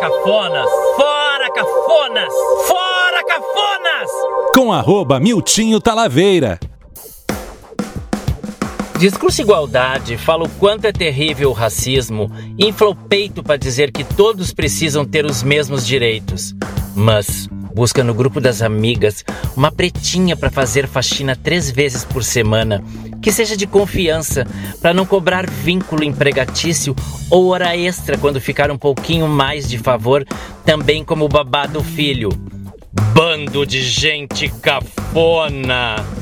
Fora cafonas! Fora cafonas! Fora cafonas! Com arroba Miltinho Talaveira. Discurso Igualdade fala o quanto é terrível o racismo, infla o peito para dizer que todos precisam ter os mesmos direitos. Mas busca no grupo das amigas uma pretinha para fazer faxina três vezes por semana, que seja de confiança, para não cobrar vínculo empregatício ou hora extra quando ficar um pouquinho mais de favor, também como babá do filho. Bando de gente cafona!